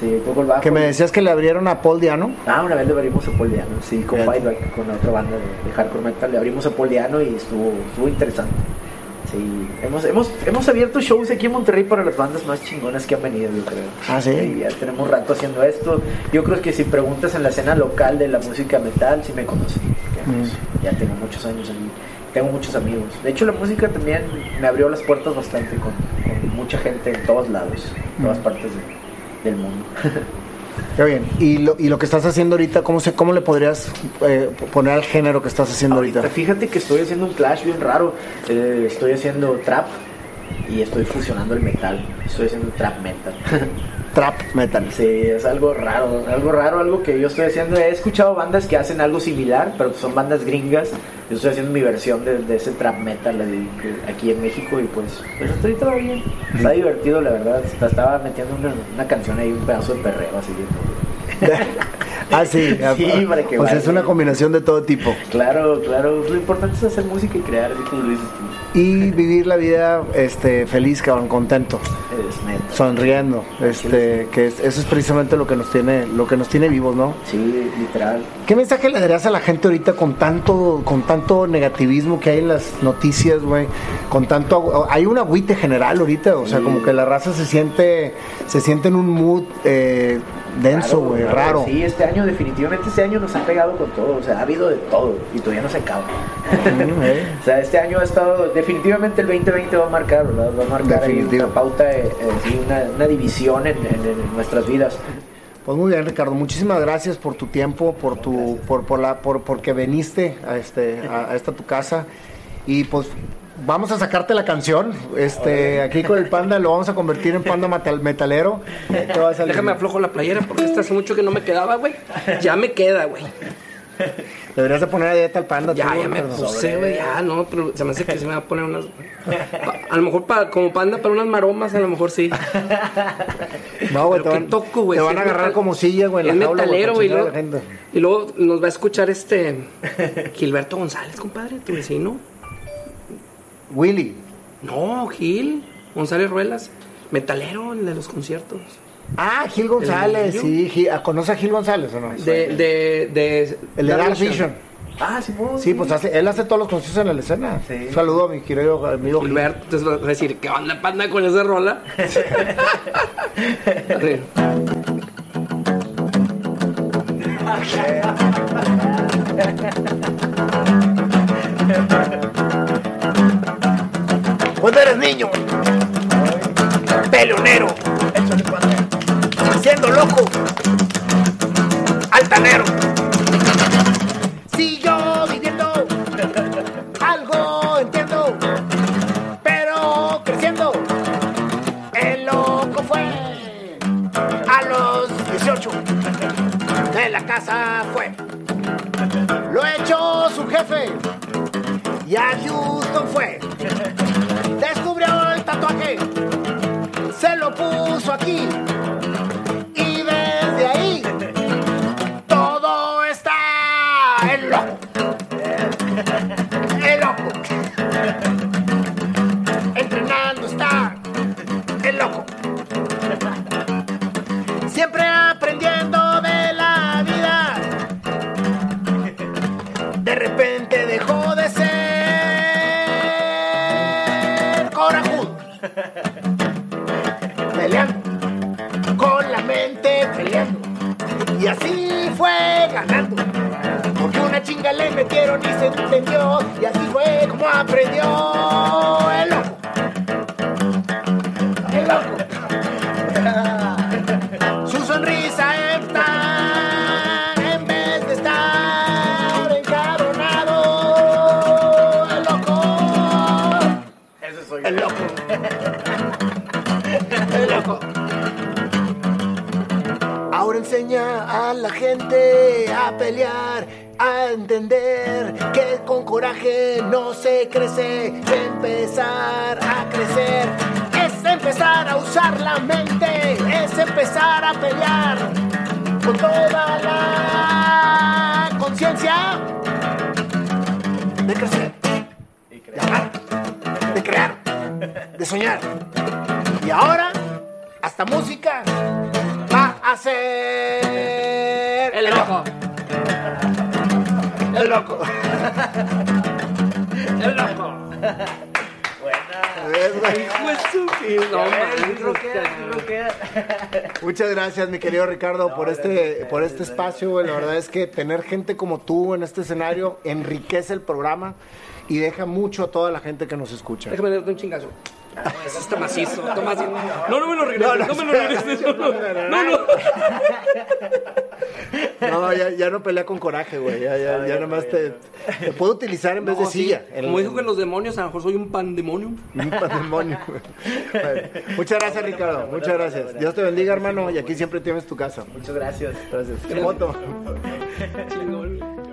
Sí, toco el bajo. Que me decías que le abrieron a Paul Diano. Ah, una vez le abrimos a Paul Diano, sí, con. Fightback, con otra banda de, de hardcore metal. Le abrimos a Paul Diano y estuvo, estuvo interesante. Sí, hemos, hemos, hemos abierto shows aquí en Monterrey para las bandas más chingonas que han venido, yo creo. Ah, ¿sí? ya tenemos rato haciendo esto. Yo creo que si preguntas en la escena local de la música metal, sí me conocen. porque, pues, Mm. Ya tengo muchos años ahí. Tengo muchos amigos. De hecho, la música también me abrió las puertas bastante con, con mucha gente en todos lados, en todas Mm. partes de- del mundo. Qué bien. Y lo, y lo que estás haciendo ahorita, ¿cómo, se, cómo le podrías eh, poner al género que estás haciendo ahorita? Fíjate que estoy haciendo un clash bien raro. Eh, estoy haciendo trap y estoy fusionando el metal. Estoy haciendo trap metal. Trap metal. sí, es algo raro, algo raro, algo que yo estoy haciendo. He escuchado bandas que hacen algo similar, pero son bandas gringas. Yo estoy haciendo mi versión de, de ese trap metal aquí en México y pues, pues estoy todo bien. Está divertido, la verdad. Estaba metiendo una, una canción ahí, un pedazo de perreo así. ah, sí. Sí, para que o sea, vaya. es una combinación de todo tipo. Claro, claro. Lo importante es hacer música y crear, así como lo dices tú. Y vivir la vida este, feliz, cabrón, contento, sonriendo. Este, que es- eso es precisamente lo que nos tiene, lo que nos tiene vivos, ¿no? Sí, literal. ¿Qué mensaje le darías a la gente ahorita con tanto, con tanto negativismo que hay en las noticias, güey? Con tanto, hay un agüite general ahorita, o sea, Sí. como que la raza se siente, se siente en un mood eh, denso, güey, claro. raro. Sí, este año, definitivamente este año nos ha pegado con todo. O sea, ha habido de todo y todavía no se acaba. Mm, eh. o sea, este año ha estado, definitivamente el 2020 va a marcar, ¿verdad? Va a marcar una pauta, eh, eh, sí, una, una división en, en- en nuestras vidas. Pues muy bien, Ricardo. Muchísimas gracias por tu tiempo, por tu, por, por la, por, porque viniste a este, a, a esta tu casa y pues vamos a sacarte la canción. Este, aquí con el panda lo vamos a convertir en panda metal- metalero. Déjame aflojo la playera porque esta hace mucho que no me quedaba, güey. Ya me queda, güey. Deberías de poner a dieta al panda. Ya, tú, ya me puse, güey. Ya, no, pero se me hace que se me va a poner unas. pa- A lo mejor para, como panda para unas maromas, a lo mejor sí. No, güey, te van, toco, te van a agarrar metal- como silla, güey, Es metalero, güey. Y luego nos va a escuchar este. Gilberto González, compadre, tu vecino. Willy. No, Gil. González Ruelas. Metalero, el de los conciertos. Ah, Gil González, ¿El sí. Gil- ¿ah, ¿Conoce a Gil González o no? De, de, de. El de Dark Vision. Ah, sí, pues. Sí, pues hace, él hace todos los conciertos en la escena. Sí. Un saludo a mi querido amigo Gil. Gilberto, entonces vas a decir, ¿qué onda, panda, con esa rola? Cuando eres niño, peleonero, siendo loco, altanero. Si yo viviendo algo entiendo, pero creciendo, el loco fue a los 18 de la casa fue. Lo echó su jefe y a Houston fue puso de crecer, de amar, de crear, de soñar. Y ahora, hasta música va a ser El loco. El loco. El loco. Muchas gracias, mi querido Ricardo, por este, por este espacio. güey. La verdad es que tener gente como tú en este escenario enriquece el programa y deja mucho a toda la gente que nos escucha. Déjame darte un chingazo. Eso está macizo, macizo. No, no me lo regreses, no, me lo regreses. No, no, no. no. No, ya, ya no pelea con coraje, güey. Ya, ya, ya nomás te, te puedo utilizar en vez de No, sí. silla. Como dijo que los demonios, a lo mejor soy un pandemonio. Un patrimonio. Bueno, muchas gracias, Ricardo. Muchas gracias. Dios te bendiga, hermano. Y aquí siempre tienes tu casa. Muchas gracias. Gracias. Chingón.